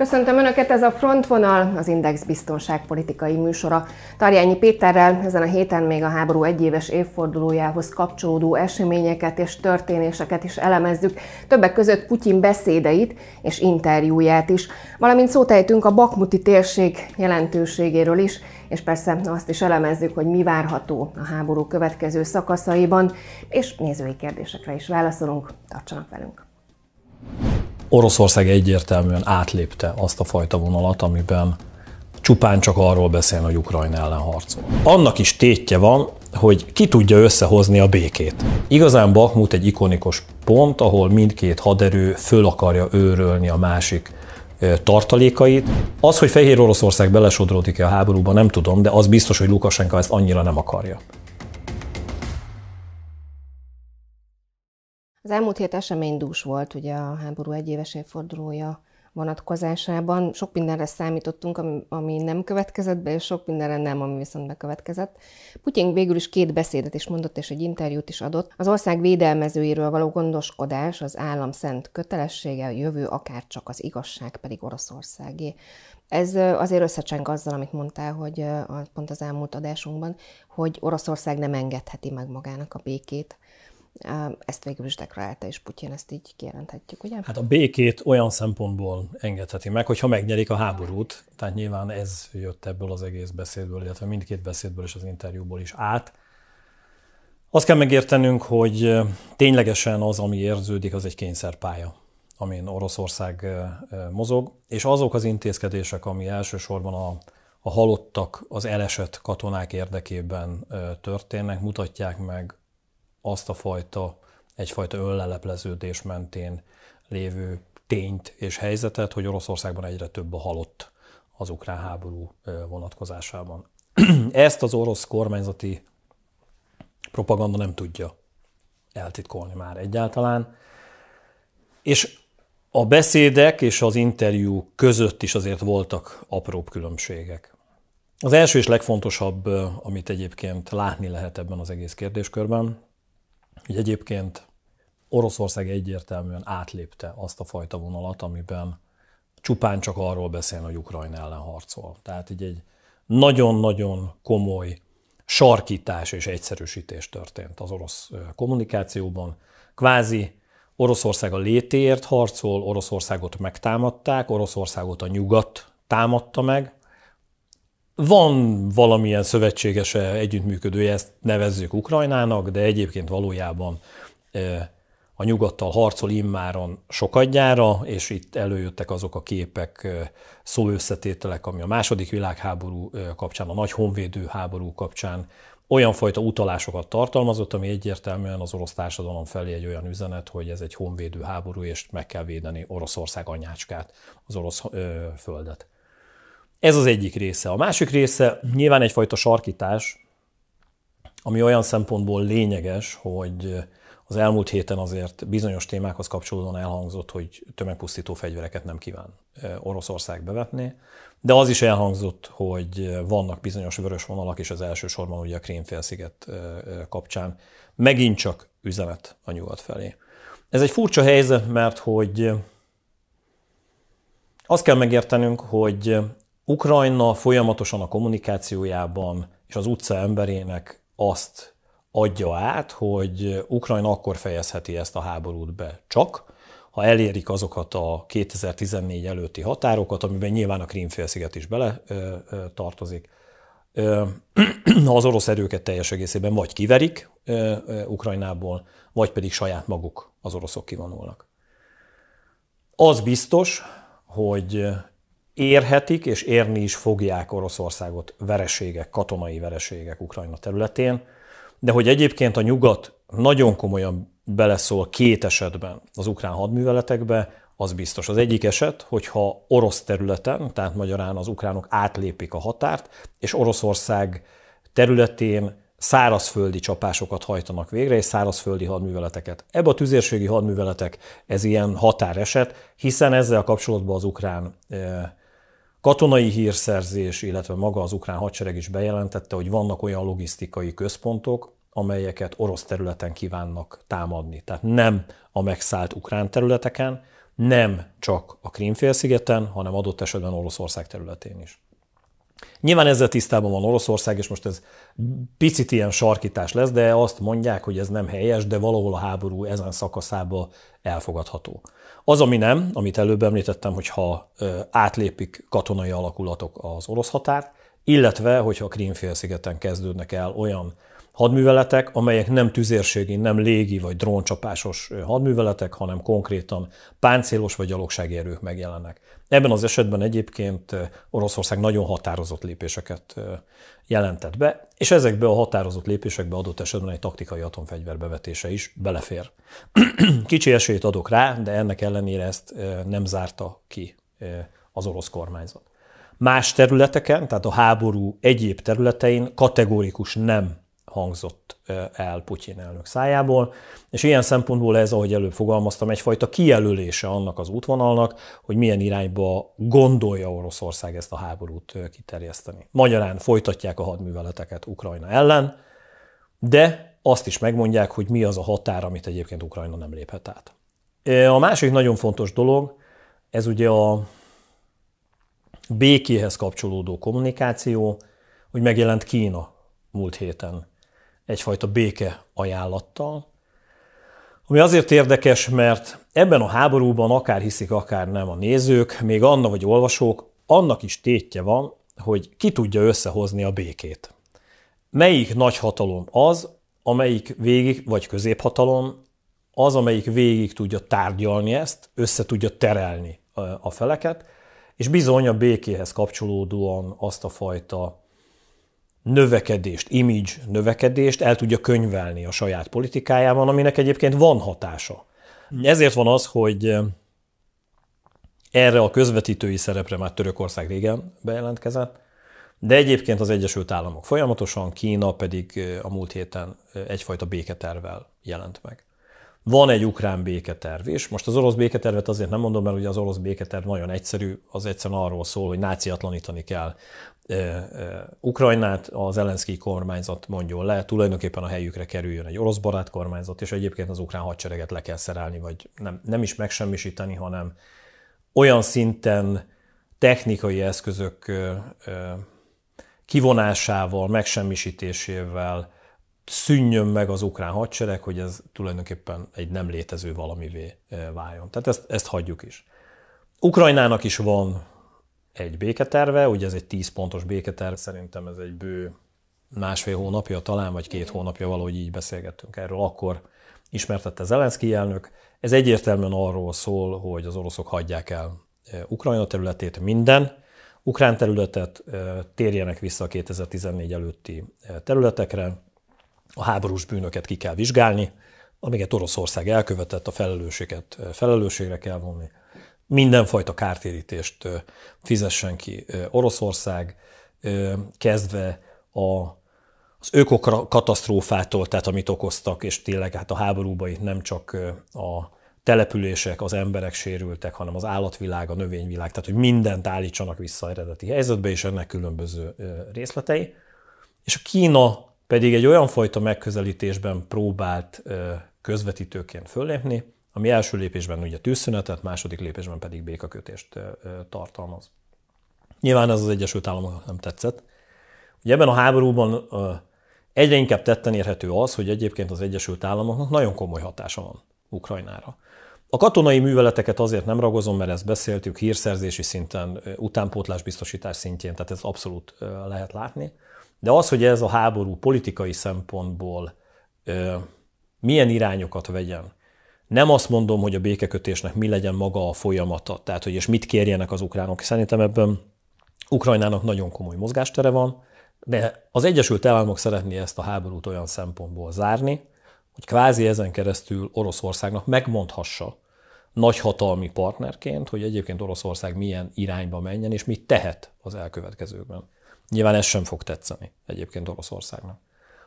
Köszöntöm Önöket, ez a Frontvonal, az Index biztonságpolitikai műsora. Tarjányi Péterrel ezen a héten még a háború egyéves évfordulójához kapcsolódó eseményeket és történéseket is elemezzük, többek között Putyin beszédeit és interjúját is, valamint szótejtünk a Bakmuti térség jelentőségéről is, és persze azt is elemezzük, hogy mi várható a háború következő szakaszaiban, és nézői kérdésekre is válaszolunk. Tartsanak velünk! Oroszország egyértelműen átlépte azt a fajta vonalat, amiben csupán csak arról beszél, hogy Ukrajna ellen harcol. Annak is tétje van, hogy ki tudja összehozni a békét. Igazán Bakhmut egy ikonikus pont, ahol mindkét haderő föl akarja őrölni a másik tartalékait. Az, hogy Fehér Oroszország belesodródik-e a háborúba, nem tudom, de az biztos, hogy Lukasenka ezt annyira nem akarja. Az elmúlt hét eseménydús volt ugye a háború egyéves évfordulója vonatkozásában. Sok mindenre számítottunk, ami, ami nem következett be, és sok mindenre nem, ami viszont bekövetkezett. Putyin végül is két beszédet is mondott, és egy interjút is adott. Az ország védelmezőiről való gondoskodás az állam szent kötelessége, a jövő akár csak az igazság pedig Oroszországé. Ez azért összecseng azzal, amit mondtál, hogy pont az elmúlt adásunkban, hogy Oroszország nem engedheti meg magának a békét ezt végül is deklarálta, és Putyin ezt így kijelenthetjük, ugye? Hát a békét olyan szempontból engedheti meg, hogyha megnyerik a háborút, tehát nyilván ez jött ebből az egész beszédből, illetve mindkét beszédből és az interjúból is át. Azt kell megértenünk, hogy ténylegesen az, ami érződik, az egy kényszerpálya, amin Oroszország mozog, és azok az intézkedések, ami elsősorban a, a halottak, az elesett katonák érdekében történnek, mutatják meg azt a fajta, egyfajta önlelepleződés mentén lévő tényt és helyzetet, hogy Oroszországban egyre több a halott az ukrán háború vonatkozásában. Ezt az orosz kormányzati propaganda nem tudja eltitkolni már egyáltalán. És a beszédek és az interjú között is azért voltak apróbb különbségek. Az első és legfontosabb, amit egyébként látni lehet ebben az egész kérdéskörben, hogy egyébként Oroszország egyértelműen átlépte azt a fajta vonalat, amiben csupán csak arról beszél, hogy Ukrajna ellen harcol. Tehát így egy nagyon-nagyon komoly sarkítás és egyszerűsítés történt az orosz kommunikációban. Kvázi Oroszország a létéért harcol, Oroszországot megtámadták, Oroszországot a nyugat támadta meg, van valamilyen szövetségese, együttműködője, ezt nevezzük Ukrajnának, de egyébként valójában a nyugattal harcol immáron sokadjára, és itt előjöttek azok a képek, szóösszetételek, ami a második világháború kapcsán, a nagy honvédő háború kapcsán olyan fajta utalásokat tartalmazott, ami egyértelműen az orosz társadalom felé egy olyan üzenet, hogy ez egy honvédő háború, és meg kell védeni Oroszország anyácskát, az orosz ö, földet. Ez az egyik része. A másik része nyilván egyfajta sarkítás, ami olyan szempontból lényeges, hogy az elmúlt héten azért bizonyos témákhoz kapcsolódóan elhangzott, hogy tömegpusztító fegyvereket nem kíván Oroszország bevetni, de az is elhangzott, hogy vannak bizonyos vörös vonalak, és az elsősorban ugye a Krémfélsziget kapcsán megint csak üzenet a nyugat felé. Ez egy furcsa helyzet, mert hogy azt kell megértenünk, hogy Ukrajna folyamatosan a kommunikációjában és az utca emberének azt adja át, hogy Ukrajna akkor fejezheti ezt a háborút be csak, ha elérik azokat a 2014 előtti határokat, amiben nyilván a Krímfélsziget is bele tartozik, ö, az orosz erőket teljes egészében vagy kiverik Ukrajnából, vagy pedig saját maguk az oroszok kivonulnak. Az biztos, hogy érhetik és érni is fogják Oroszországot vereségek, katonai vereségek Ukrajna területén, de hogy egyébként a nyugat nagyon komolyan beleszól két esetben az ukrán hadműveletekbe, az biztos. Az egyik eset, hogyha orosz területen, tehát magyarán az ukránok átlépik a határt, és Oroszország területén szárazföldi csapásokat hajtanak végre, és szárazföldi hadműveleteket. Ebbe a tüzérségi hadműveletek, ez ilyen határeset, hiszen ezzel kapcsolatban az ukrán eh, Katonai hírszerzés, illetve maga az ukrán hadsereg is bejelentette, hogy vannak olyan logisztikai központok, amelyeket orosz területen kívánnak támadni. Tehát nem a megszállt ukrán területeken, nem csak a Krímfélszigeten, hanem adott esetben Oroszország területén is. Nyilván ezzel tisztában van Oroszország, és most ez picit ilyen sarkítás lesz, de azt mondják, hogy ez nem helyes, de valahol a háború ezen szakaszába elfogadható. Az, ami nem, amit előbb említettem, hogyha átlépik katonai alakulatok az orosz határt, illetve hogyha a Krímfélszigeten kezdődnek el olyan hadműveletek, amelyek nem tüzérségi, nem légi vagy dróncsapásos hadműveletek, hanem konkrétan páncélos vagy gyalogsági erők megjelennek. Ebben az esetben egyébként Oroszország nagyon határozott lépéseket jelentett be, és ezekbe a határozott lépésekbe adott esetben egy taktikai atomfegyver bevetése is belefér. Kicsi esélyt adok rá, de ennek ellenére ezt nem zárta ki az orosz kormányzat. Más területeken, tehát a háború egyéb területein kategórikus nem hangzott el Putyin elnök szájából, és ilyen szempontból ez, ahogy előbb fogalmaztam, egyfajta kijelölése annak az útvonalnak, hogy milyen irányba gondolja Oroszország ezt a háborút kiterjeszteni. Magyarán folytatják a hadműveleteket Ukrajna ellen, de azt is megmondják, hogy mi az a határ, amit egyébként Ukrajna nem léphet át. A másik nagyon fontos dolog, ez ugye a békéhez kapcsolódó kommunikáció, hogy megjelent Kína múlt héten egyfajta béke ajánlattal, ami azért érdekes, mert ebben a háborúban akár hiszik, akár nem a nézők, még Anna vagy olvasók, annak is tétje van, hogy ki tudja összehozni a békét. Melyik nagy hatalom az, amelyik végig, vagy középhatalom, az, amelyik végig tudja tárgyalni ezt, össze tudja terelni a feleket, és bizony a békéhez kapcsolódóan azt a fajta növekedést, image növekedést el tudja könyvelni a saját politikájában, aminek egyébként van hatása. Ezért van az, hogy eh, erre a közvetítői szerepre már Törökország régen bejelentkezett, de egyébként az Egyesült Államok folyamatosan, Kína pedig eh, a múlt héten eh, egyfajta béketervel jelent meg. Van egy ukrán béketerv is. Most az orosz béketervet azért nem mondom, mert ugye az orosz béketerv nagyon egyszerű, az egyszerűen arról szól, hogy náciatlanítani kell Ukrajnát, az Zelenszky kormányzat mondjon le, tulajdonképpen a helyükre kerüljön egy orosz barát kormányzat, és egyébként az ukrán hadsereget le kell szerelni, vagy nem, nem is megsemmisíteni, hanem olyan szinten technikai eszközök kivonásával, megsemmisítésével szűnjön meg az ukrán hadsereg, hogy ez tulajdonképpen egy nem létező valamivé váljon. Tehát ezt, ezt hagyjuk is. Ukrajnának is van egy béketerve, ugye ez egy 10 pontos béketerv, szerintem ez egy bő másfél hónapja talán, vagy két hónapja valahogy így beszélgettünk erről, akkor ismertette Zelenszky elnök. Ez egyértelműen arról szól, hogy az oroszok hagyják el e, Ukrajna területét, minden ukrán területet, e, térjenek vissza a 2014 előtti e, területekre, a háborús bűnöket ki kell vizsgálni, amiket Oroszország elkövetett, a felelősséget felelősségre kell vonni, mindenfajta kártérítést fizessen ki Oroszország, kezdve a, az ökokatasztrófától, tehát amit okoztak, és tényleg hát a háborúban itt nem csak a települések, az emberek sérültek, hanem az állatvilág, a növényvilág, tehát hogy mindent állítsanak vissza eredeti helyzetbe, és ennek különböző részletei. És a Kína pedig egy olyan fajta megközelítésben próbált közvetítőként föllépni, ami első lépésben ugye tűzszünetet, második lépésben pedig békakötést tartalmaz. Nyilván ez az Egyesült Államoknak nem tetszett. Ugye ebben a háborúban egyre inkább tetten érhető az, hogy egyébként az Egyesült Államoknak nagyon komoly hatása van Ukrajnára. A katonai műveleteket azért nem ragozom, mert ezt beszéltük hírszerzési szinten, utánpótlás biztosítás szintjén, tehát ez abszolút lehet látni. De az, hogy ez a háború politikai szempontból milyen irányokat vegyen, nem azt mondom, hogy a békekötésnek mi legyen maga a folyamata, tehát hogy és mit kérjenek az ukránok. Szerintem ebben Ukrajnának nagyon komoly mozgástere van, de az Egyesült Államok szeretné ezt a háborút olyan szempontból zárni, hogy kvázi ezen keresztül Oroszországnak megmondhassa nagyhatalmi partnerként, hogy egyébként Oroszország milyen irányba menjen, és mit tehet az elkövetkezőkben. Nyilván ez sem fog tetszeni egyébként Oroszországnak.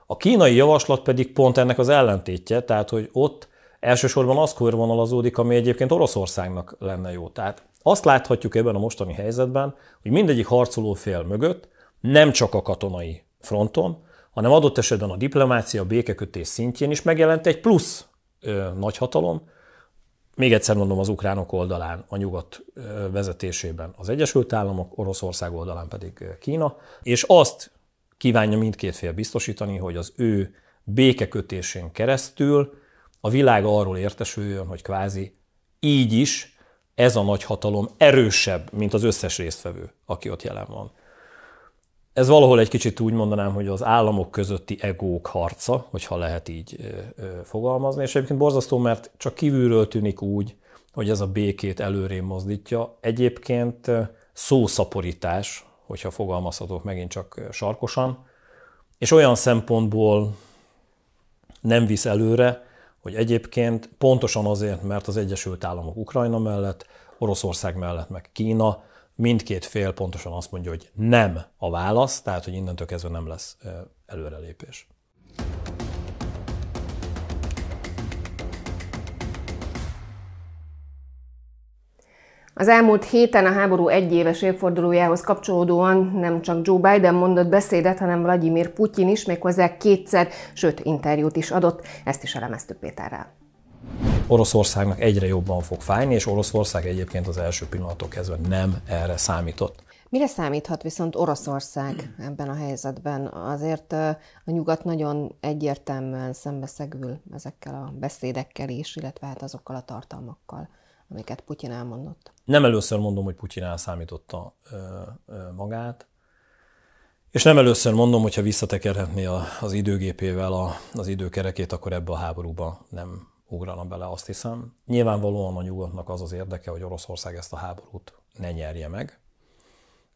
A kínai javaslat pedig pont ennek az ellentétje, tehát hogy ott elsősorban az körvonalazódik, ami egyébként Oroszországnak lenne jó. Tehát azt láthatjuk ebben a mostani helyzetben, hogy mindegyik harcoló fél mögött nem csak a katonai fronton, hanem adott esetben a diplomácia, a békekötés szintjén is megjelent egy plusz ö, nagyhatalom, még egyszer mondom, az ukránok oldalán, a nyugat vezetésében az Egyesült Államok, Oroszország oldalán pedig Kína, és azt kívánja mindkét fél biztosítani, hogy az ő békekötésén keresztül a világ arról értesüljön, hogy kvázi így is ez a nagy hatalom erősebb, mint az összes résztvevő, aki ott jelen van. Ez valahol egy kicsit úgy mondanám, hogy az államok közötti egók harca, hogyha lehet így fogalmazni, és egyébként borzasztó, mert csak kívülről tűnik úgy, hogy ez a békét előré mozdítja. Egyébként szószaporítás, hogyha fogalmazhatok megint csak sarkosan, és olyan szempontból nem visz előre, hogy egyébként pontosan azért, mert az Egyesült Államok Ukrajna mellett, Oroszország mellett meg Kína, mindkét fél pontosan azt mondja, hogy nem a válasz, tehát hogy innentől kezdve nem lesz előrelépés. Az elmúlt héten a háború egyéves évfordulójához kapcsolódóan nem csak Joe Biden mondott beszédet, hanem Vladimir Putyin is, méghozzá kétszer, sőt interjút is adott. Ezt is elemeztük Péterrel. Oroszországnak egyre jobban fog fájni, és Oroszország egyébként az első pillanatok kezdve nem erre számított. Mire számíthat viszont Oroszország ebben a helyzetben? Azért a nyugat nagyon egyértelműen szembeszegül ezekkel a beszédekkel is, illetve hát azokkal a tartalmakkal, amiket Putyin elmondott. Nem először mondom, hogy Putyin elszámította magát, és nem először mondom, hogyha visszatekerhetné az időgépével az időkerekét, akkor ebbe a háborúba nem ugrana bele, azt hiszem. Nyilvánvalóan a nyugatnak az az érdeke, hogy Oroszország ezt a háborút ne nyerje meg,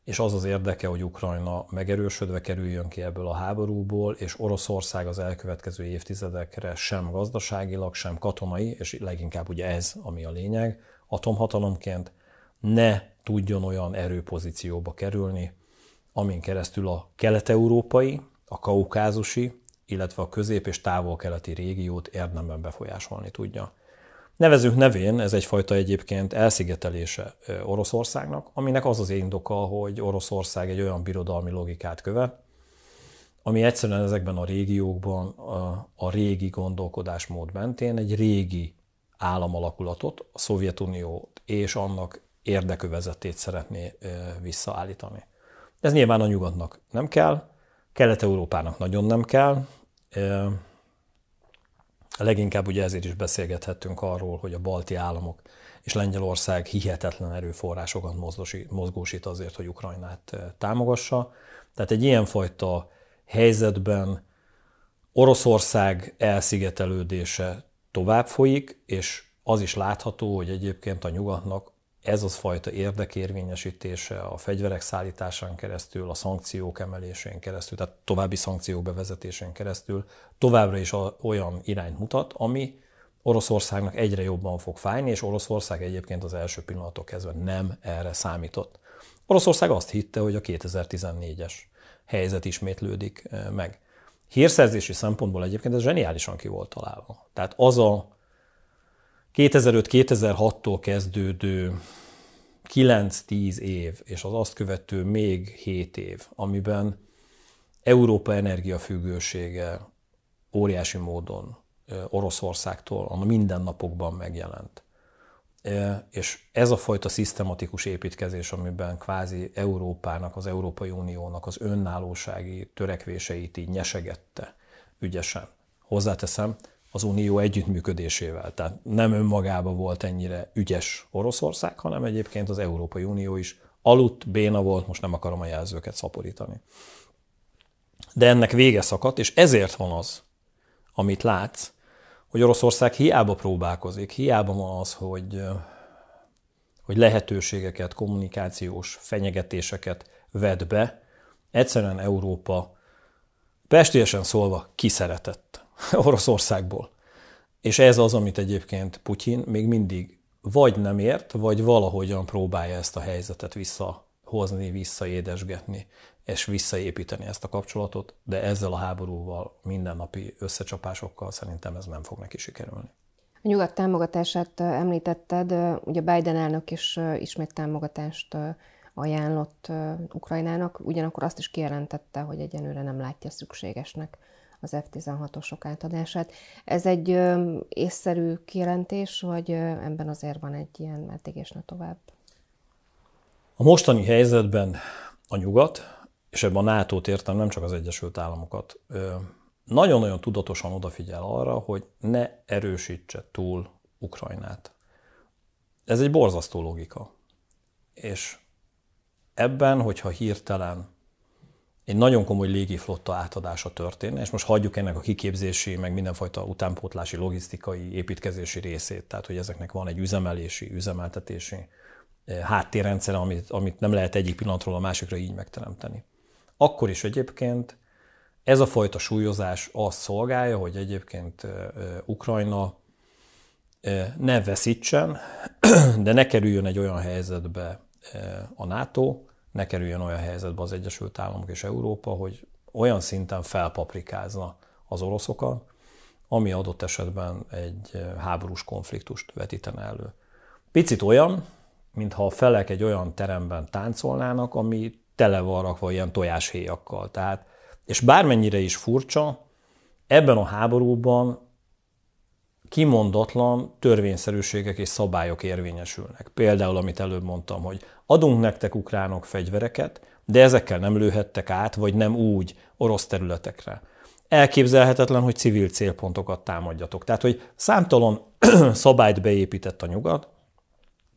és az az érdeke, hogy Ukrajna megerősödve kerüljön ki ebből a háborúból, és Oroszország az elkövetkező évtizedekre sem gazdaságilag, sem katonai, és leginkább ugye ez, ami a lényeg, atomhatalomként ne tudjon olyan erőpozícióba kerülni, amin keresztül a kelet-európai, a kaukázusi, illetve a közép- és távol-keleti régiót érdemben befolyásolni tudja. Nevezünk nevén, ez egyfajta egyébként elszigetelése Oroszországnak, aminek az az indoka, hogy Oroszország egy olyan birodalmi logikát követ, ami egyszerűen ezekben a régiókban a, a régi gondolkodásmód mentén egy régi államalakulatot, a Szovjetuniót és annak érdekövezetét szeretné visszaállítani. Ez nyilván a nyugatnak nem kell, Kelet-Európának nagyon nem kell, Leginkább ugye ezért is beszélgethettünk arról, hogy a balti államok és Lengyelország hihetetlen erőforrásokat mozgósít azért, hogy Ukrajnát támogassa. Tehát egy ilyenfajta helyzetben Oroszország elszigetelődése tovább folyik, és az is látható, hogy egyébként a nyugatnak ez az fajta érdekérvényesítése a fegyverek szállításán keresztül, a szankciók emelésén keresztül, tehát további szankciók bevezetésén keresztül továbbra is olyan irányt mutat, ami Oroszországnak egyre jobban fog fájni, és Oroszország egyébként az első pillanatok kezdve nem erre számított. Oroszország azt hitte, hogy a 2014-es helyzet ismétlődik eh, meg. Hírszerzési szempontból egyébként ez zseniálisan ki volt találva. Tehát az a 2005-2006-tól kezdődő 9-10 év, és az azt követő még 7 év, amiben Európa energiafüggősége óriási módon Oroszországtól a mindennapokban megjelent. És ez a fajta szisztematikus építkezés, amiben kvázi Európának, az Európai Uniónak az önállósági törekvéseit így nyesegette ügyesen. Hozzáteszem, az Unió együttműködésével. Tehát nem önmagában volt ennyire ügyes Oroszország, hanem egyébként az Európai Unió is aludt, béna volt, most nem akarom a jelzőket szaporítani. De ennek vége szakadt, és ezért van az, amit látsz, hogy Oroszország hiába próbálkozik, hiába van az, hogy, hogy lehetőségeket, kommunikációs fenyegetéseket vet be, egyszerűen Európa pestélyesen szólva kiszeretett Oroszországból. És ez az, amit egyébként Putyin még mindig vagy nem ért, vagy valahogyan próbálja ezt a helyzetet visszahozni, visszaédesgetni, és visszaépíteni ezt a kapcsolatot, de ezzel a háborúval, mindennapi összecsapásokkal szerintem ez nem fog neki sikerülni. A nyugat támogatását említetted, ugye Biden elnök is ismét támogatást ajánlott Ukrajnának, ugyanakkor azt is kijelentette, hogy egyenőre nem látja szükségesnek az F-16-osok átadását. Ez egy ö, észszerű kijelentés, vagy ö, ebben azért van egy ilyen meddig és tovább? A mostani helyzetben a nyugat, és ebben a NATO-t értem, nem csak az Egyesült Államokat, nagyon-nagyon tudatosan odafigyel arra, hogy ne erősítse túl Ukrajnát. Ez egy borzasztó logika. És ebben, hogyha hirtelen egy nagyon komoly légiflotta átadása történne, és most hagyjuk ennek a kiképzési, meg mindenfajta utánpótlási, logisztikai, építkezési részét, tehát hogy ezeknek van egy üzemelési, üzemeltetési eh, háttérrendszer, amit, amit nem lehet egyik pillanatról a másikra így megteremteni. Akkor is egyébként ez a fajta súlyozás azt szolgálja, hogy egyébként eh, eh, Ukrajna ne veszítsen, de ne kerüljön egy olyan helyzetbe a NATO, ne kerüljön olyan helyzetbe az Egyesült Államok és Európa, hogy olyan szinten felpaprikázna az oroszokat, ami adott esetben egy háborús konfliktust vetítene elő. Picit olyan, mintha a felek egy olyan teremben táncolnának, ami tele van rakva ilyen tojáshéjakkal. Tehát, és bármennyire is furcsa, ebben a háborúban kimondatlan törvényszerűségek és szabályok érvényesülnek. Például, amit előbb mondtam, hogy adunk nektek ukránok fegyvereket, de ezekkel nem lőhettek át, vagy nem úgy orosz területekre. Elképzelhetetlen, hogy civil célpontokat támadjatok. Tehát, hogy számtalan szabályt beépített a nyugat,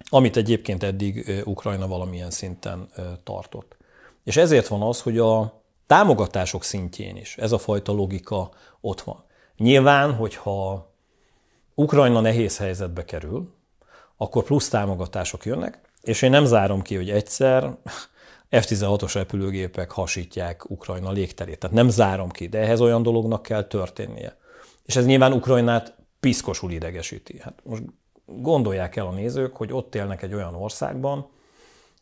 amit egyébként eddig Ukrajna valamilyen szinten tartott. És ezért van az, hogy a támogatások szintjén is ez a fajta logika ott van. Nyilván, hogyha Ukrajna nehéz helyzetbe kerül, akkor plusz támogatások jönnek, és én nem zárom ki, hogy egyszer F-16-os repülőgépek hasítják Ukrajna légterét. Tehát nem zárom ki, de ehhez olyan dolognak kell történnie. És ez nyilván Ukrajnát piszkosul idegesíti. Hát most gondolják el a nézők, hogy ott élnek egy olyan országban,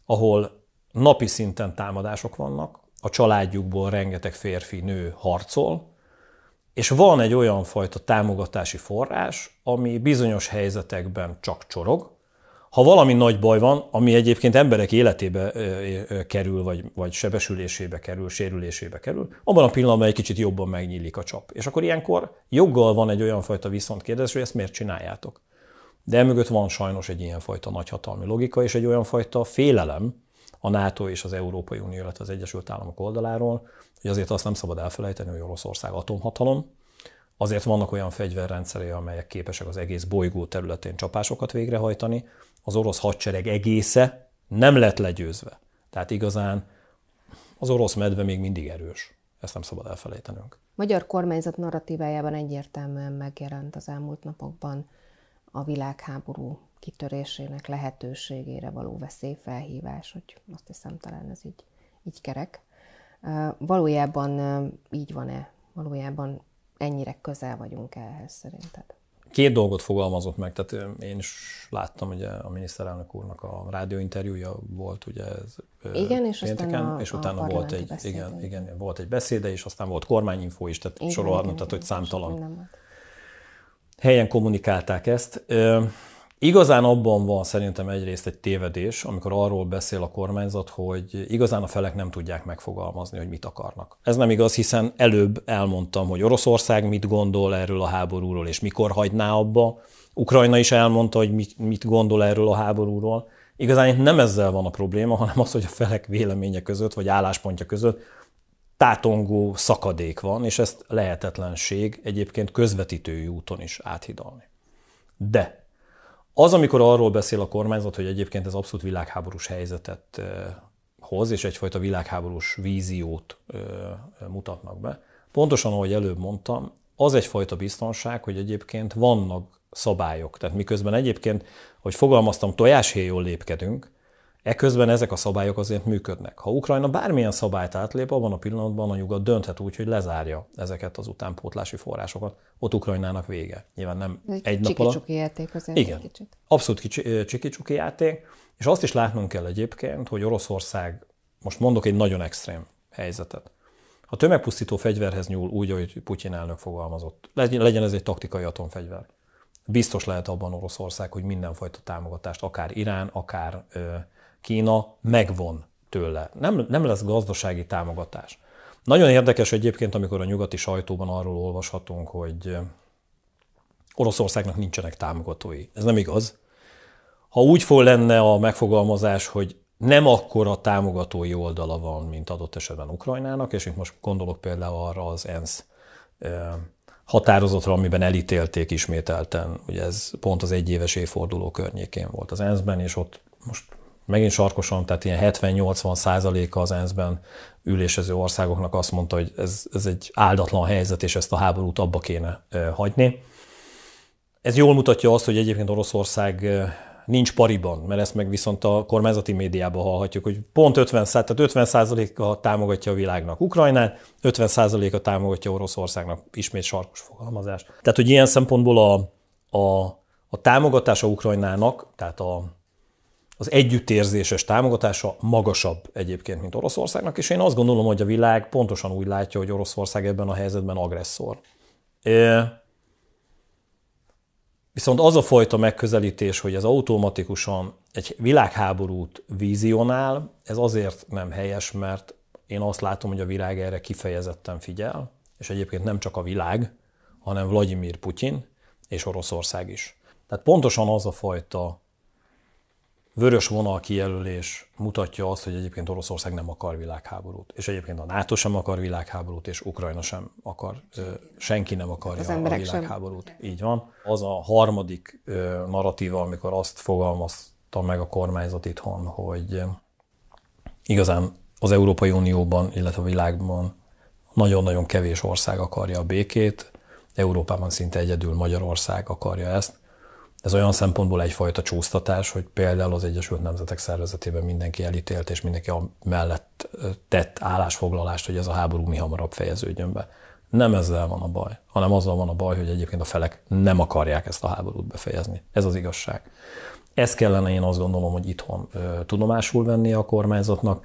ahol napi szinten támadások vannak, a családjukból rengeteg férfi, nő harcol, és van egy olyan fajta támogatási forrás, ami bizonyos helyzetekben csak csorog. Ha valami nagy baj van, ami egyébként emberek életébe kerül, vagy, vagy sebesülésébe kerül, sérülésébe kerül, abban a pillanatban egy kicsit jobban megnyílik a csap. És akkor ilyenkor joggal van egy olyan fajta kérdés, hogy ezt miért csináljátok. De emögött van sajnos egy ilyen fajta nagyhatalmi logika, és egy olyan fajta félelem a NATO és az Európai Unió, illetve az Egyesült Államok oldaláról, hogy azért azt nem szabad elfelejteni, hogy Oroszország atomhatalom, azért vannak olyan fegyverrendszerei, amelyek képesek az egész bolygó területén csapásokat végrehajtani. Az orosz hadsereg egésze nem lett legyőzve. Tehát igazán az orosz medve még mindig erős. Ezt nem szabad elfelejtenünk. Magyar kormányzat narratívájában egyértelműen megjelent az elmúlt napokban a világháború kitörésének lehetőségére való veszélyfelhívás, hogy azt hiszem talán ez így, így kerek. Valójában így van-e? Valójában ennyire közel vagyunk ehhez szerinted? Két dolgot fogalmazott meg, tehát én is láttam, ugye a miniszterelnök úrnak a rádióinterjúja volt, ugye ez igen, és pénteken, aztán a, és utána a volt egy, igen, igen, volt egy beszéde, és aztán volt kormányinfó is, tehát sorolhatnak, tehát hogy számtalan helyen kommunikálták ezt. Igazán abban van szerintem egyrészt egy tévedés, amikor arról beszél a kormányzat, hogy igazán a felek nem tudják megfogalmazni, hogy mit akarnak. Ez nem igaz, hiszen előbb elmondtam, hogy Oroszország mit gondol erről a háborúról, és mikor hagyná abba. Ukrajna is elmondta, hogy mit, mit gondol erről a háborúról. Igazán nem ezzel van a probléma, hanem az, hogy a felek véleménye között, vagy álláspontja között tátongó szakadék van, és ezt lehetetlenség egyébként közvetítői úton is áthidalni. De az, amikor arról beszél a kormányzat, hogy egyébként ez abszolút világháborús helyzetet hoz, és egyfajta világháborús víziót mutatnak be, pontosan ahogy előbb mondtam, az egyfajta biztonság, hogy egyébként vannak szabályok. Tehát miközben egyébként, hogy fogalmaztam, tojáshéjól lépkedünk, Eközben ezek a szabályok azért működnek. Ha Ukrajna bármilyen szabályt átlép, abban a pillanatban a nyugat dönthet úgy, hogy lezárja ezeket az utánpótlási forrásokat. Ott Ukrajnának vége. Nyilván nem egy, egy nap alatt. Csiki játék azért Igen, kicsit. abszolút csiki-csuki játék. És azt is látnunk kell egyébként, hogy Oroszország, most mondok egy nagyon extrém helyzetet. Ha tömegpusztító fegyverhez nyúl úgy, ahogy Putyin elnök fogalmazott, legyen ez egy taktikai atomfegyver, biztos lehet abban Oroszország, hogy mindenfajta támogatást, akár Irán, akár Kína megvon tőle. Nem, nem lesz gazdasági támogatás. Nagyon érdekes egyébként, amikor a nyugati sajtóban arról olvashatunk, hogy Oroszországnak nincsenek támogatói. Ez nem igaz. Ha úgy fog lenne a megfogalmazás, hogy nem akkora támogatói oldala van, mint adott esetben Ukrajnának, és itt most gondolok például arra az ENSZ határozatra, amiben elítélték ismételten, ugye ez pont az egyéves évforduló környékén volt az ENSZ-ben, és ott most megint sarkosan, tehát ilyen 70-80 százaléka az ENSZ-ben ülésező országoknak azt mondta, hogy ez, ez egy áldatlan helyzet, és ezt a háborút abba kéne hagyni. Ez jól mutatja azt, hogy egyébként Oroszország nincs pariban, mert ezt meg viszont a kormányzati médiában hallhatjuk, hogy pont 50, tehát 50 a támogatja a világnak Ukrajnát, 50% a támogatja Oroszországnak, ismét sarkos fogalmazás. Tehát, hogy ilyen szempontból a, a, a támogatása Ukrajnának, tehát a, az együttérzéses támogatása magasabb egyébként, mint Oroszországnak, és én azt gondolom, hogy a világ pontosan úgy látja, hogy Oroszország ebben a helyzetben agresszor. Viszont az a fajta megközelítés, hogy ez automatikusan egy világháborút vízionál, ez azért nem helyes, mert én azt látom, hogy a világ erre kifejezetten figyel, és egyébként nem csak a világ, hanem Vladimir Putyin és Oroszország is. Tehát pontosan az a fajta vörös vonal kijelölés mutatja azt, hogy egyébként Oroszország nem akar világháborút. És egyébként a NATO sem akar világháborút, és Ukrajna sem akar, senki nem akarja az a világháborút. Sem. Így van. Az a harmadik narratíva, amikor azt fogalmazta meg a kormányzat itthon, hogy igazán az Európai Unióban, illetve a világban nagyon-nagyon kevés ország akarja a békét, Európában szinte egyedül Magyarország akarja ezt, ez olyan szempontból egyfajta csúsztatás, hogy például az Egyesült Nemzetek Szervezetében mindenki elítélt, és mindenki a mellett tett állásfoglalást, hogy ez a háború mi hamarabb fejeződjön be. Nem ezzel van a baj, hanem azzal van a baj, hogy egyébként a felek nem akarják ezt a háborút befejezni. Ez az igazság. Ezt kellene én azt gondolom, hogy itthon tudomásul vennie a kormányzatnak,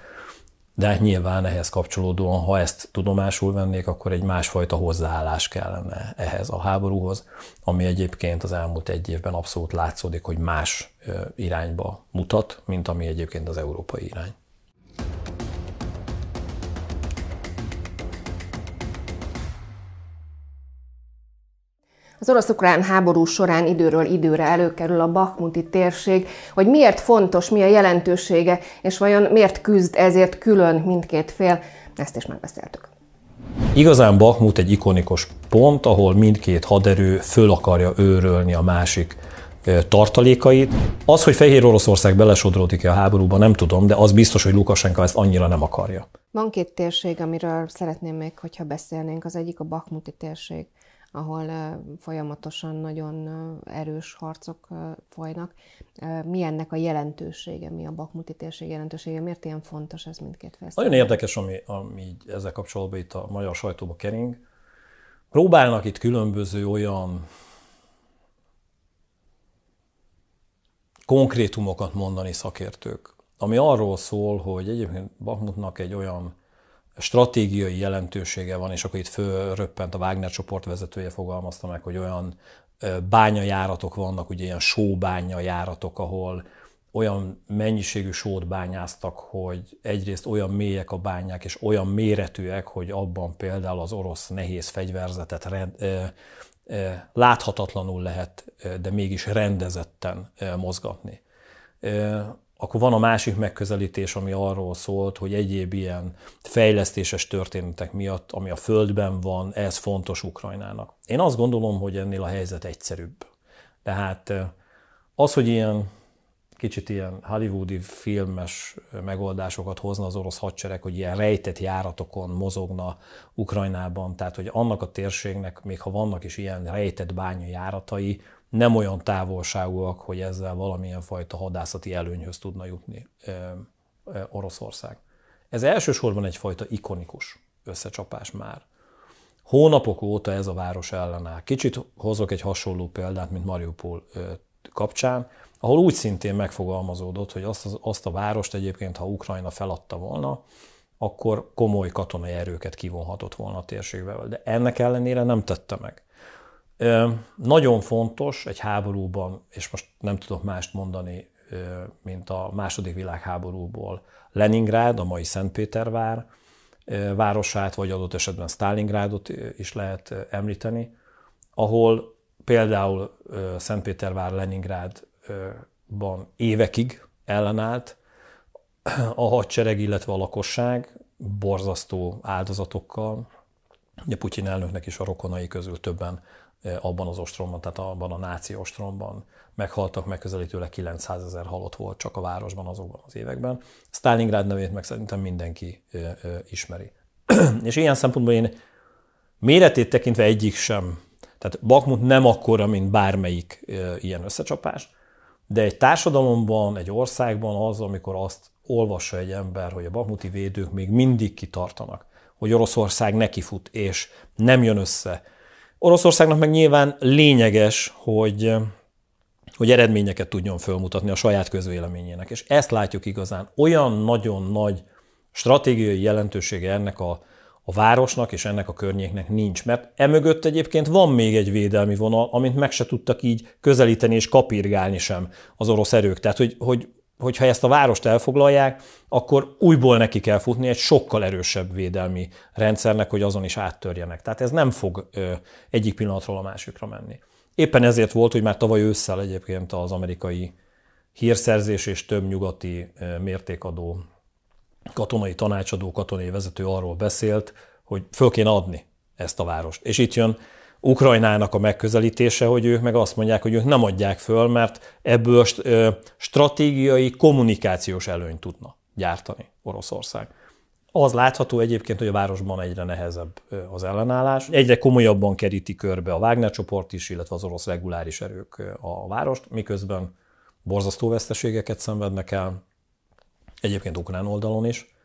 de hát nyilván ehhez kapcsolódóan, ha ezt tudomásul vennék, akkor egy másfajta hozzáállás kellene ehhez a háborúhoz, ami egyébként az elmúlt egy évben abszolút látszódik, hogy más irányba mutat, mint ami egyébként az európai irány. Az orosz-ukrán háború során időről időre előkerül a Bakhmuti térség, hogy miért fontos, mi a jelentősége, és vajon miért küzd ezért külön mindkét fél, ezt is megbeszéltük. Igazán Bakhmut egy ikonikus pont, ahol mindkét haderő föl akarja őrölni a másik tartalékait. Az, hogy Fehér Oroszország belesodródik-e a háborúba, nem tudom, de az biztos, hogy Lukasenka ezt annyira nem akarja. Van két térség, amiről szeretném még, hogyha beszélnénk. Az egyik a Bakhmuti térség ahol folyamatosan nagyon erős harcok folynak. Mi ennek a jelentősége, mi a Bakmuti térség jelentősége, miért ilyen fontos ez mindkét fél? Nagyon érdekes, ami, ami ezzel kapcsolatban itt a magyar sajtóba kering. Próbálnak itt különböző olyan konkrétumokat mondani szakértők, ami arról szól, hogy egyébként Bakmutnak egy olyan stratégiai jelentősége van, és akkor itt fölröppent a Wagner csoport vezetője fogalmazta meg, hogy olyan bányajáratok vannak, ugye ilyen sóbánya járatok, ahol olyan mennyiségű sót bányáztak, hogy egyrészt olyan mélyek a bányák, és olyan méretűek, hogy abban például az orosz nehéz fegyverzetet rend, ö, ö, láthatatlanul lehet, de mégis rendezetten ö, mozgatni. Akkor van a másik megközelítés, ami arról szólt, hogy egyéb ilyen fejlesztéses történetek miatt, ami a földben van, ez fontos Ukrajnának. Én azt gondolom, hogy ennél a helyzet egyszerűbb. Tehát az, hogy ilyen kicsit ilyen hollywoodi filmes megoldásokat hozna az orosz hadsereg, hogy ilyen rejtett járatokon mozogna Ukrajnában, tehát hogy annak a térségnek, még ha vannak is ilyen rejtett bánya járatai, nem olyan távolságúak, hogy ezzel valamilyen fajta hadászati előnyhöz tudna jutni Oroszország. Ez elsősorban egyfajta ikonikus összecsapás már. Hónapok óta ez a város ellenáll. Kicsit hozok egy hasonló példát, mint Mariupol kapcsán, ahol úgy szintén megfogalmazódott, hogy azt, az, azt a várost egyébként, ha Ukrajna feladta volna, akkor komoly katonai erőket kivonhatott volna a térségbe. De ennek ellenére nem tette meg. Nagyon fontos egy háborúban, és most nem tudok mást mondani, mint a második világháborúból, Leningrád, a mai Szentpétervár, városát, vagy adott esetben Stalingrádot is lehet említeni, ahol például Szentpétervár, Leningrádban évekig ellenállt a hadsereg, illetve a lakosság borzasztó áldozatokkal. Ugye Putyin elnöknek is a rokonai közül többen abban az ostromban, tehát abban a náci ostromban meghaltak, megközelítőleg 900 ezer halott volt csak a városban azokban az években. Stalingrad nevét meg szerintem mindenki ismeri. És ilyen szempontból én méretét tekintve egyik sem, tehát Bakmut nem akkora, mint bármelyik ilyen összecsapás, de egy társadalomban, egy országban az, amikor azt olvassa egy ember, hogy a bakmuti védők még mindig kitartanak, hogy Oroszország nekifut, és nem jön össze. Oroszországnak meg nyilván lényeges, hogy, hogy eredményeket tudjon fölmutatni a saját közvéleményének. És ezt látjuk igazán. Olyan nagyon nagy stratégiai jelentősége ennek a, a városnak és ennek a környéknek nincs. Mert emögött egyébként van még egy védelmi vonal, amit meg se tudtak így közelíteni és kapirgálni sem az orosz erők. Tehát, hogy, hogy hogyha ezt a várost elfoglalják, akkor újból neki kell futni egy sokkal erősebb védelmi rendszernek, hogy azon is áttörjenek. Tehát ez nem fog egyik pillanatról a másikra menni. Éppen ezért volt, hogy már tavaly ősszel egyébként az amerikai hírszerzés és több nyugati mértékadó katonai tanácsadó, katonai vezető arról beszélt, hogy föl kéne adni ezt a várost. És itt jön Ukrajnának a megközelítése, hogy ők meg azt mondják, hogy ők nem adják föl, mert ebből stratégiai kommunikációs előnyt tudna gyártani Oroszország. Az látható egyébként, hogy a városban egyre nehezebb az ellenállás. Egyre komolyabban keríti körbe a Wagner csoport is, illetve az orosz reguláris erők a várost, miközben borzasztó veszteségeket szenvednek el, egyébként ukrán oldalon is.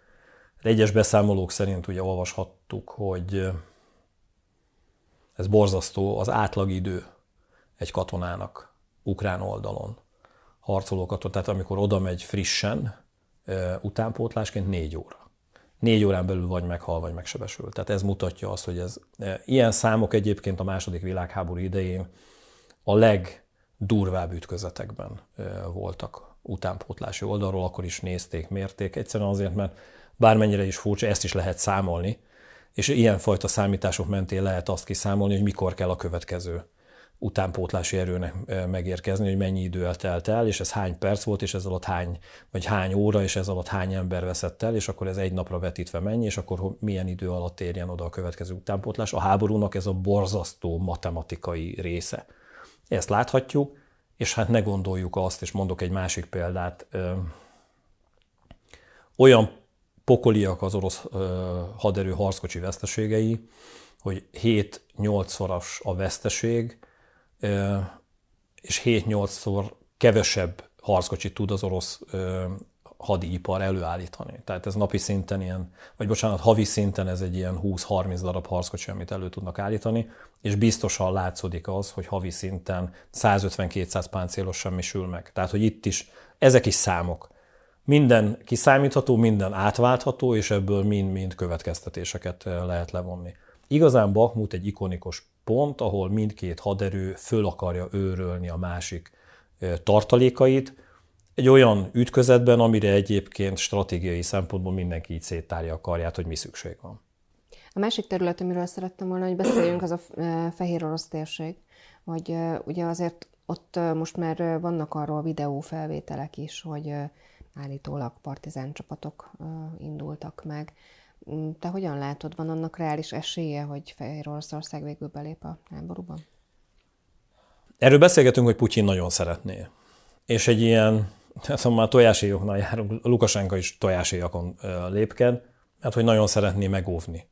Egyes beszámolók szerint ugye olvashattuk, hogy ez borzasztó, az átlagidő egy katonának ukrán oldalon harcoló katon, tehát amikor oda megy frissen, utánpótlásként négy óra. Négy órán belül vagy meghal, vagy megsebesül. Tehát ez mutatja azt, hogy ez ilyen számok egyébként a második világháború idején a legdurvább ütközetekben voltak utánpótlási oldalról, akkor is nézték, mérték. Egyszerűen azért, mert bármennyire is furcsa, ezt is lehet számolni, és ilyenfajta számítások mentén lehet azt kiszámolni, hogy mikor kell a következő utánpótlási erőnek megérkezni, hogy mennyi idő eltelt el, és ez hány perc volt, és ez alatt hány, vagy hány óra, és ez alatt hány ember veszett el, és akkor ez egy napra vetítve mennyi, és akkor milyen idő alatt érjen oda a következő utánpótlás. A háborúnak ez a borzasztó matematikai része. Ezt láthatjuk, és hát ne gondoljuk azt, és mondok egy másik példát, ö, olyan pokoliak az orosz haderő harckocsi veszteségei, hogy 7-8 szoros a veszteség, és 7-8-szor kevesebb harckocsit tud az orosz hadipar előállítani. Tehát ez napi szinten ilyen, vagy bocsánat, havi szinten ez egy ilyen 20-30 darab harckocsi, amit elő tudnak állítani, és biztosan látszódik az, hogy havi szinten 150-200 páncélos semmisül meg. Tehát, hogy itt is ezek is számok. Minden kiszámítható, minden átváltható, és ebből mind-mind következtetéseket eh, lehet levonni. Igazán Bakmut egy ikonikus pont, ahol mindkét haderő föl akarja őrölni a másik eh, tartalékait, egy olyan ütközetben, amire egyébként stratégiai szempontból mindenki így széttárja a karját, hogy mi szükség van. A másik terület, amiről szerettem volna, hogy beszéljünk, az a fehér orosz térség. Hogy ugye azért ott most már vannak arról videófelvételek is, hogy állítólag partizán csapatok indultak meg. Mm, te hogyan látod, van annak reális esélye, hogy Fehér Oroszország végül belép a háborúban? Erről beszélgetünk, hogy Putyin nagyon szeretné. És egy ilyen, szóval már tojáséjoknál járunk, Lukasenka is tojáséjakon lépked, mert hogy nagyon szeretné megóvni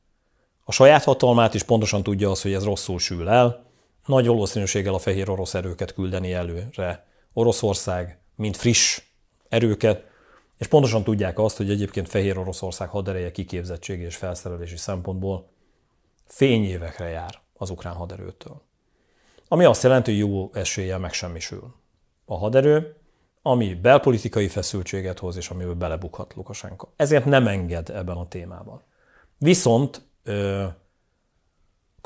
a saját hatalmát is pontosan tudja az, hogy ez rosszul sül el, nagy valószínűséggel a fehér orosz erőket küldeni előre. Oroszország, mint friss erőket, és pontosan tudják azt, hogy egyébként Fehér Oroszország hadereje kiképzettségi és felszerelési szempontból fényévekre jár az ukrán haderőtől. Ami azt jelenti, hogy jó eséllyel megsemmisül a haderő, ami belpolitikai feszültséget hoz, és amiből belebukhat Lukasenko. Ezért nem enged ebben a témában. Viszont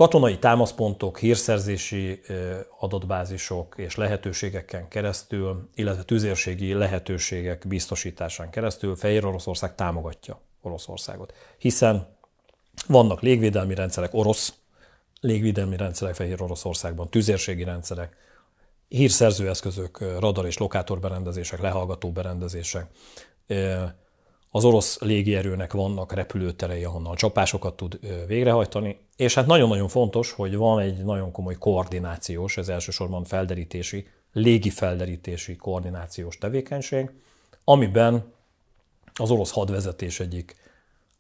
katonai támaszpontok, hírszerzési adatbázisok és lehetőségeken keresztül, illetve tüzérségi lehetőségek biztosításán keresztül Fehér Oroszország támogatja Oroszországot. Hiszen Vannak légvédelmi rendszerek, orosz légvédelmi rendszerek Fehér Oroszországban, tüzérségi rendszerek, hírszerző eszközök, radar és lokátor berendezések, lehallgató berendezések. Az orosz légierőnek vannak repülőterei, ahonnan csapásokat tud végrehajtani, és hát nagyon-nagyon fontos, hogy van egy nagyon komoly koordinációs, ez elsősorban felderítési, légi felderítési koordinációs tevékenység, amiben az orosz hadvezetés egyik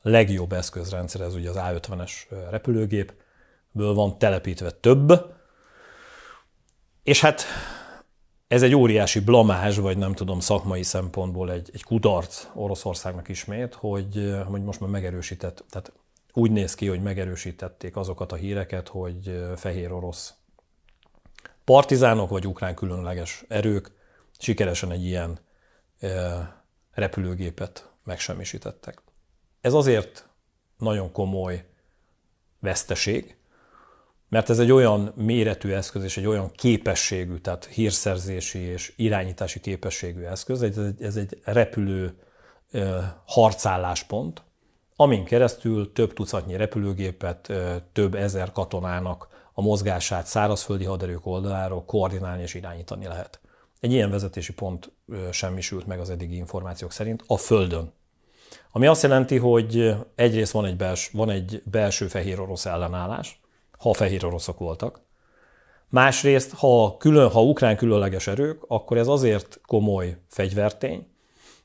legjobb eszközrendszer, ez ugye az A-50-es repülőgépből van telepítve több, és hát ez egy óriási blamázs, vagy nem tudom, szakmai szempontból egy, egy kudarc Oroszországnak ismét, hogy, hogy most már megerősített, tehát úgy néz ki, hogy megerősítették azokat a híreket, hogy fehér orosz partizánok vagy ukrán különleges erők sikeresen egy ilyen repülőgépet megsemmisítettek. Ez azért nagyon komoly veszteség, mert ez egy olyan méretű eszköz és egy olyan képességű, tehát hírszerzési és irányítási képességű eszköz, ez egy, ez egy repülő harcálláspont, amin keresztül több tucatnyi repülőgépet, több ezer katonának a mozgását szárazföldi haderők oldaláról koordinálni és irányítani lehet. Egy ilyen vezetési pont semmisült meg az eddigi információk szerint a Földön. Ami azt jelenti, hogy egyrészt van egy, bels, van egy belső fehér orosz ellenállás, ha fehér oroszok voltak. Másrészt, ha, külön, ha ukrán különleges erők, akkor ez azért komoly fegyvertény,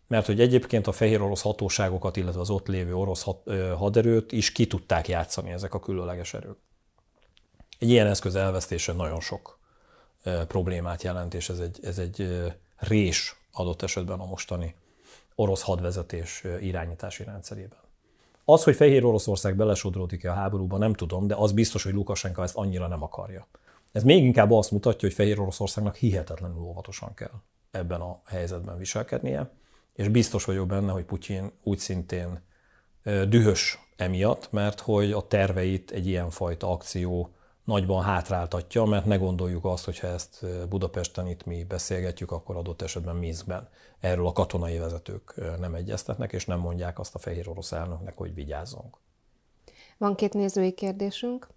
mert hogy egyébként a fehér orosz hatóságokat, illetve az ott lévő orosz haderőt is ki tudták játszani ezek a különleges erők. Egy ilyen eszköz elvesztése nagyon sok problémát jelent, és ez egy, ez egy rés adott esetben a mostani orosz hadvezetés irányítási rendszerében. Az, hogy Fehér Oroszország belesodródik-e a háborúba, nem tudom, de az biztos, hogy Lukasenka ezt annyira nem akarja. Ez még inkább azt mutatja, hogy Fehér Oroszországnak hihetetlenül óvatosan kell ebben a helyzetben viselkednie, és biztos vagyok benne, hogy Putyin úgy szintén dühös emiatt, mert hogy a terveit egy ilyenfajta akció nagyban hátráltatja, mert ne gondoljuk azt, hogyha ezt Budapesten itt mi beszélgetjük, akkor adott esetben Minskben erről a katonai vezetők nem egyeztetnek, és nem mondják azt a fehér orosz elnöknek, hogy vigyázzunk. Van két nézői kérdésünk.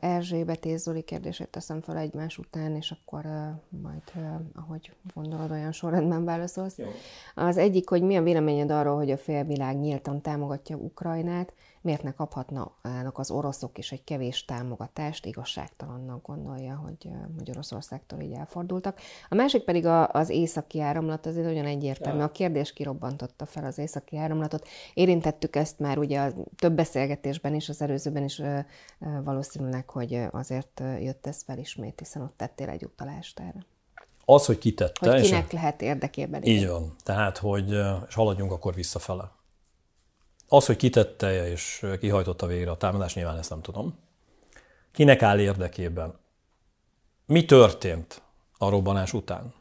Erzsébet és Zoli kérdését teszem fel egymás után, és akkor majd, ahogy gondolod, olyan sorrendben válaszolsz. Jó. Az egyik, hogy mi a véleményed arról, hogy a félvilág nyíltan támogatja Ukrajnát, miért ne kaphatnának az oroszok is egy kevés támogatást, igazságtalannak gondolja, hogy, hogy Oroszországtól így elfordultak. A másik pedig a, az északi áramlat, az egy nagyon egyértelmű. A kérdés kirobbantotta fel az északi áramlatot. Érintettük ezt már ugye a több beszélgetésben is, az előzőben is valószínűleg, hogy azért jött ez fel ismét, hiszen ott tettél egy utalást erre. Az, hogy kitette. Hogy kinek és lehet érdekében. Így van. Tehát, hogy és haladjunk akkor visszafele. Az, hogy kitette és kihajtotta végre a támadást, nyilván ezt nem tudom. Kinek áll érdekében? Mi történt a robbanás után?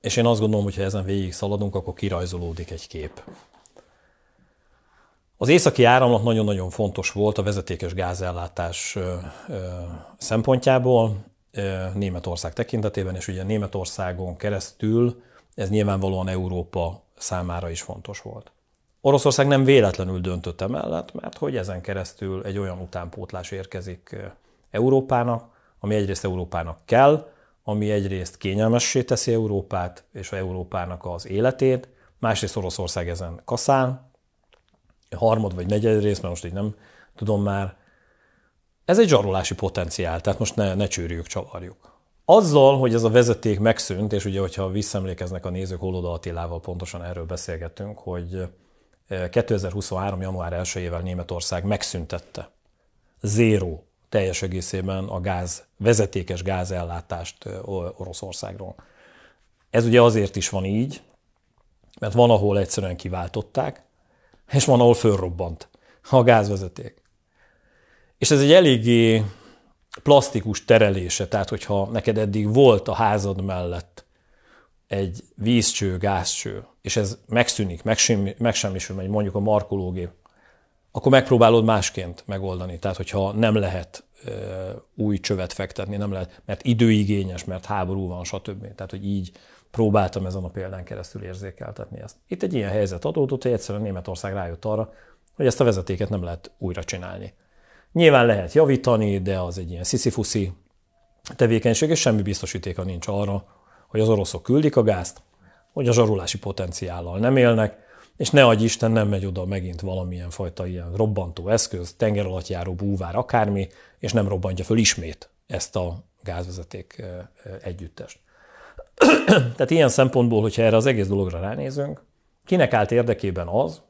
És én azt gondolom, hogy ha ezen végig szaladunk, akkor kirajzolódik egy kép. Az északi áramlat nagyon-nagyon fontos volt a vezetékes gázellátás szempontjából Németország tekintetében, és ugye Németországon keresztül ez nyilvánvalóan Európa számára is fontos volt. Oroszország nem véletlenül döntött emellett, mert hogy ezen keresztül egy olyan utánpótlás érkezik Európának, ami egyrészt Európának kell, ami egyrészt kényelmessé teszi Európát és a Európának az életét, másrészt Oroszország ezen kaszál, harmad vagy negyed rész, mert most így nem tudom már. Ez egy zsarolási potenciál, tehát most ne, ne csűrjük, csavarjuk. Azzal, hogy ez a vezeték megszűnt, és ugye, hogyha visszaemlékeznek a nézők, Holoda Attilával pontosan erről beszélgettünk, hogy 2023. január 1-ével Németország megszüntette zéró teljes egészében a gáz, vezetékes gázellátást Oroszországról. Ez ugye azért is van így, mert van, ahol egyszerűen kiváltották, és van, ahol fölrobbant a gázvezeték. És ez egy eléggé plastikus terelése, tehát hogyha neked eddig volt a házad mellett egy vízcső, gázcső, és ez megszűnik, megsemmisül, megy mondjuk a markológép, akkor megpróbálod másként megoldani. Tehát, hogyha nem lehet ö, új csövet fektetni, nem lehet, mert időigényes, mert háború van, stb. Tehát, hogy így próbáltam ezen a példán keresztül érzékeltetni ezt. Itt egy ilyen helyzet adódott, hogy egyszerűen Németország rájött arra, hogy ezt a vezetéket nem lehet újra csinálni. Nyilván lehet javítani, de az egy ilyen sziszifuszi tevékenység, és semmi biztosítéka nincs arra, hogy az oroszok küldik a gázt, hogy a zsarulási potenciállal nem élnek, és ne adj Isten, nem megy oda megint valamilyen fajta ilyen robbantó eszköz, tenger alatt járó búvár, akármi, és nem robbantja föl ismét ezt a gázvezeték együttest. Tehát ilyen szempontból, hogyha erre az egész dologra ránézünk, kinek állt érdekében az,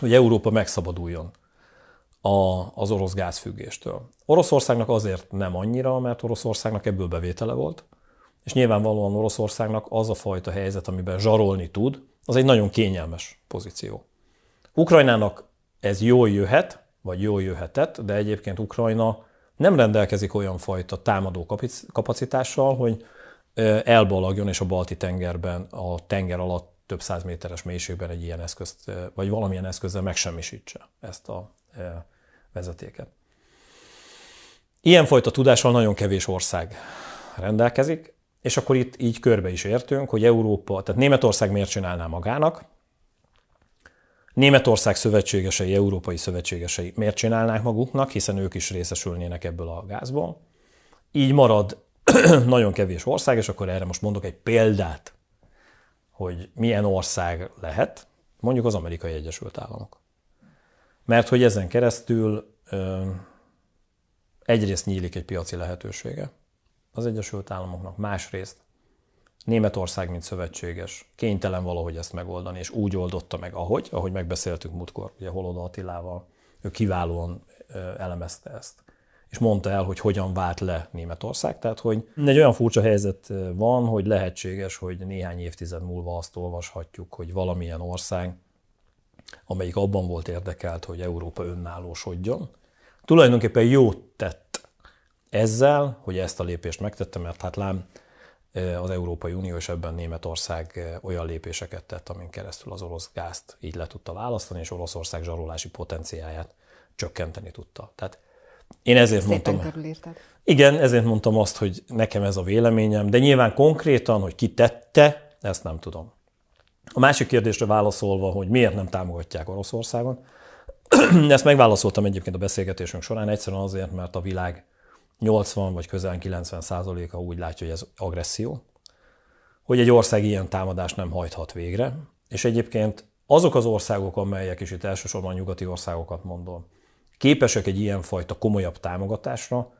hogy Európa megszabaduljon a, az orosz gázfüggéstől. Oroszországnak azért nem annyira, mert Oroszországnak ebből bevétele volt, és nyilvánvalóan Oroszországnak az a fajta helyzet, amiben zsarolni tud, az egy nagyon kényelmes pozíció. Ukrajnának ez jól jöhet, vagy jól jöhetett, de egyébként Ukrajna nem rendelkezik olyan fajta támadó kapacitással, hogy elbalagjon és a balti tengerben, a tenger alatt több száz méteres mélységben egy ilyen eszközt, vagy valamilyen eszközzel megsemmisítse ezt a vezetéket. Ilyenfajta tudással nagyon kevés ország rendelkezik, és akkor itt így körbe is értünk, hogy Európa, tehát Németország miért csinálná magának, Németország szövetségesei, európai szövetségesei miért csinálnák maguknak, hiszen ők is részesülnének ebből a gázból. Így marad nagyon kevés ország, és akkor erre most mondok egy példát, hogy milyen ország lehet, mondjuk az amerikai Egyesült Államok. Mert hogy ezen keresztül egyrészt nyílik egy piaci lehetősége az Egyesült Államoknak, másrészt Németország, mint szövetséges, kénytelen valahogy ezt megoldani, és úgy oldotta meg, ahogy, ahogy megbeszéltük múltkor, ugye Holoda Attilával, ő kiválóan elemezte ezt és mondta el, hogy hogyan vált le Németország. Tehát, hogy egy olyan furcsa helyzet van, hogy lehetséges, hogy néhány évtized múlva azt olvashatjuk, hogy valamilyen ország, amelyik abban volt érdekelt, hogy Európa önállósodjon, tulajdonképpen jót tett ezzel, hogy ezt a lépést megtette, mert hát lám az Európai Unió és ebben Németország olyan lépéseket tett, amin keresztül az orosz gázt így le tudta választani, és Oroszország zsarolási potenciáját csökkenteni tudta. Tehát én ezért Szépen mondtam. Igen, ezért mondtam azt, hogy nekem ez a véleményem, de nyilván konkrétan, hogy ki tette, ezt nem tudom. A másik kérdésre válaszolva, hogy miért nem támogatják Oroszországon, ezt megválaszoltam egyébként a beszélgetésünk során, egyszerűen azért, mert a világ 80 vagy közel 90 százaléka úgy látja, hogy ez agresszió, hogy egy ország ilyen támadást nem hajthat végre, és egyébként azok az országok, amelyek, és itt elsősorban nyugati országokat mondom, képesek egy ilyenfajta komolyabb támogatásra,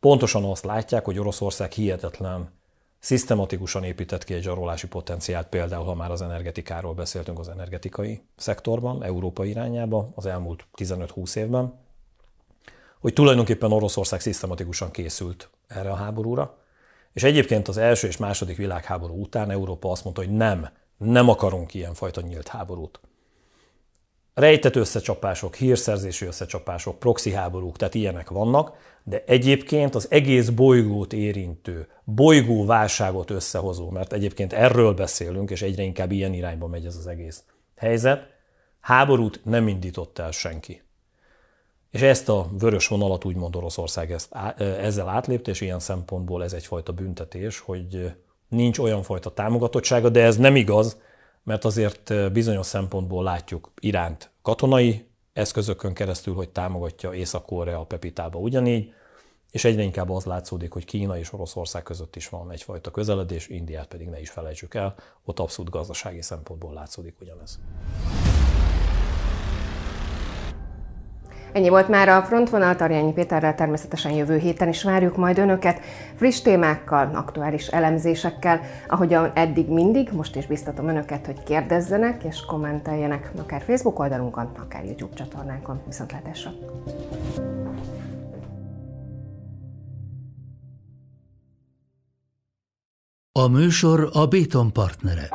pontosan azt látják, hogy Oroszország hihetetlen, szisztematikusan épített ki egy zsarolási potenciált, például ha már az energetikáról beszéltünk az energetikai szektorban, Európa irányába az elmúlt 15-20 évben, hogy tulajdonképpen Oroszország szisztematikusan készült erre a háborúra, és egyébként az első és második világháború után Európa azt mondta, hogy nem, nem akarunk ilyenfajta nyílt háborút rejtett összecsapások, hírszerzési összecsapások, proxy háborúk, tehát ilyenek vannak, de egyébként az egész bolygót érintő, bolygó válságot összehozó, mert egyébként erről beszélünk, és egyre inkább ilyen irányba megy ez az egész helyzet, háborút nem indított el senki. És ezt a vörös vonalat úgymond Oroszország ezt, ezzel átlépte, és ilyen szempontból ez egyfajta büntetés, hogy nincs olyan fajta támogatottsága, de ez nem igaz, mert azért bizonyos szempontból látjuk Iránt katonai eszközökön keresztül, hogy támogatja Észak-Korea Pepitába ugyanígy, és egyre inkább az látszódik, hogy Kína és Oroszország között is van egyfajta közeledés, Indiát pedig ne is felejtsük el, ott abszolút gazdasági szempontból látszódik ugyanez. Ennyi volt már a frontvonal Tarjányi Péterrel, természetesen jövő héten is várjuk majd Önöket friss témákkal, aktuális elemzésekkel, ahogyan eddig mindig, most is biztatom Önöket, hogy kérdezzenek és kommenteljenek, akár Facebook oldalunkon, akár YouTube csatornánkon. Viszontlátásra! A műsor a Béton partnere.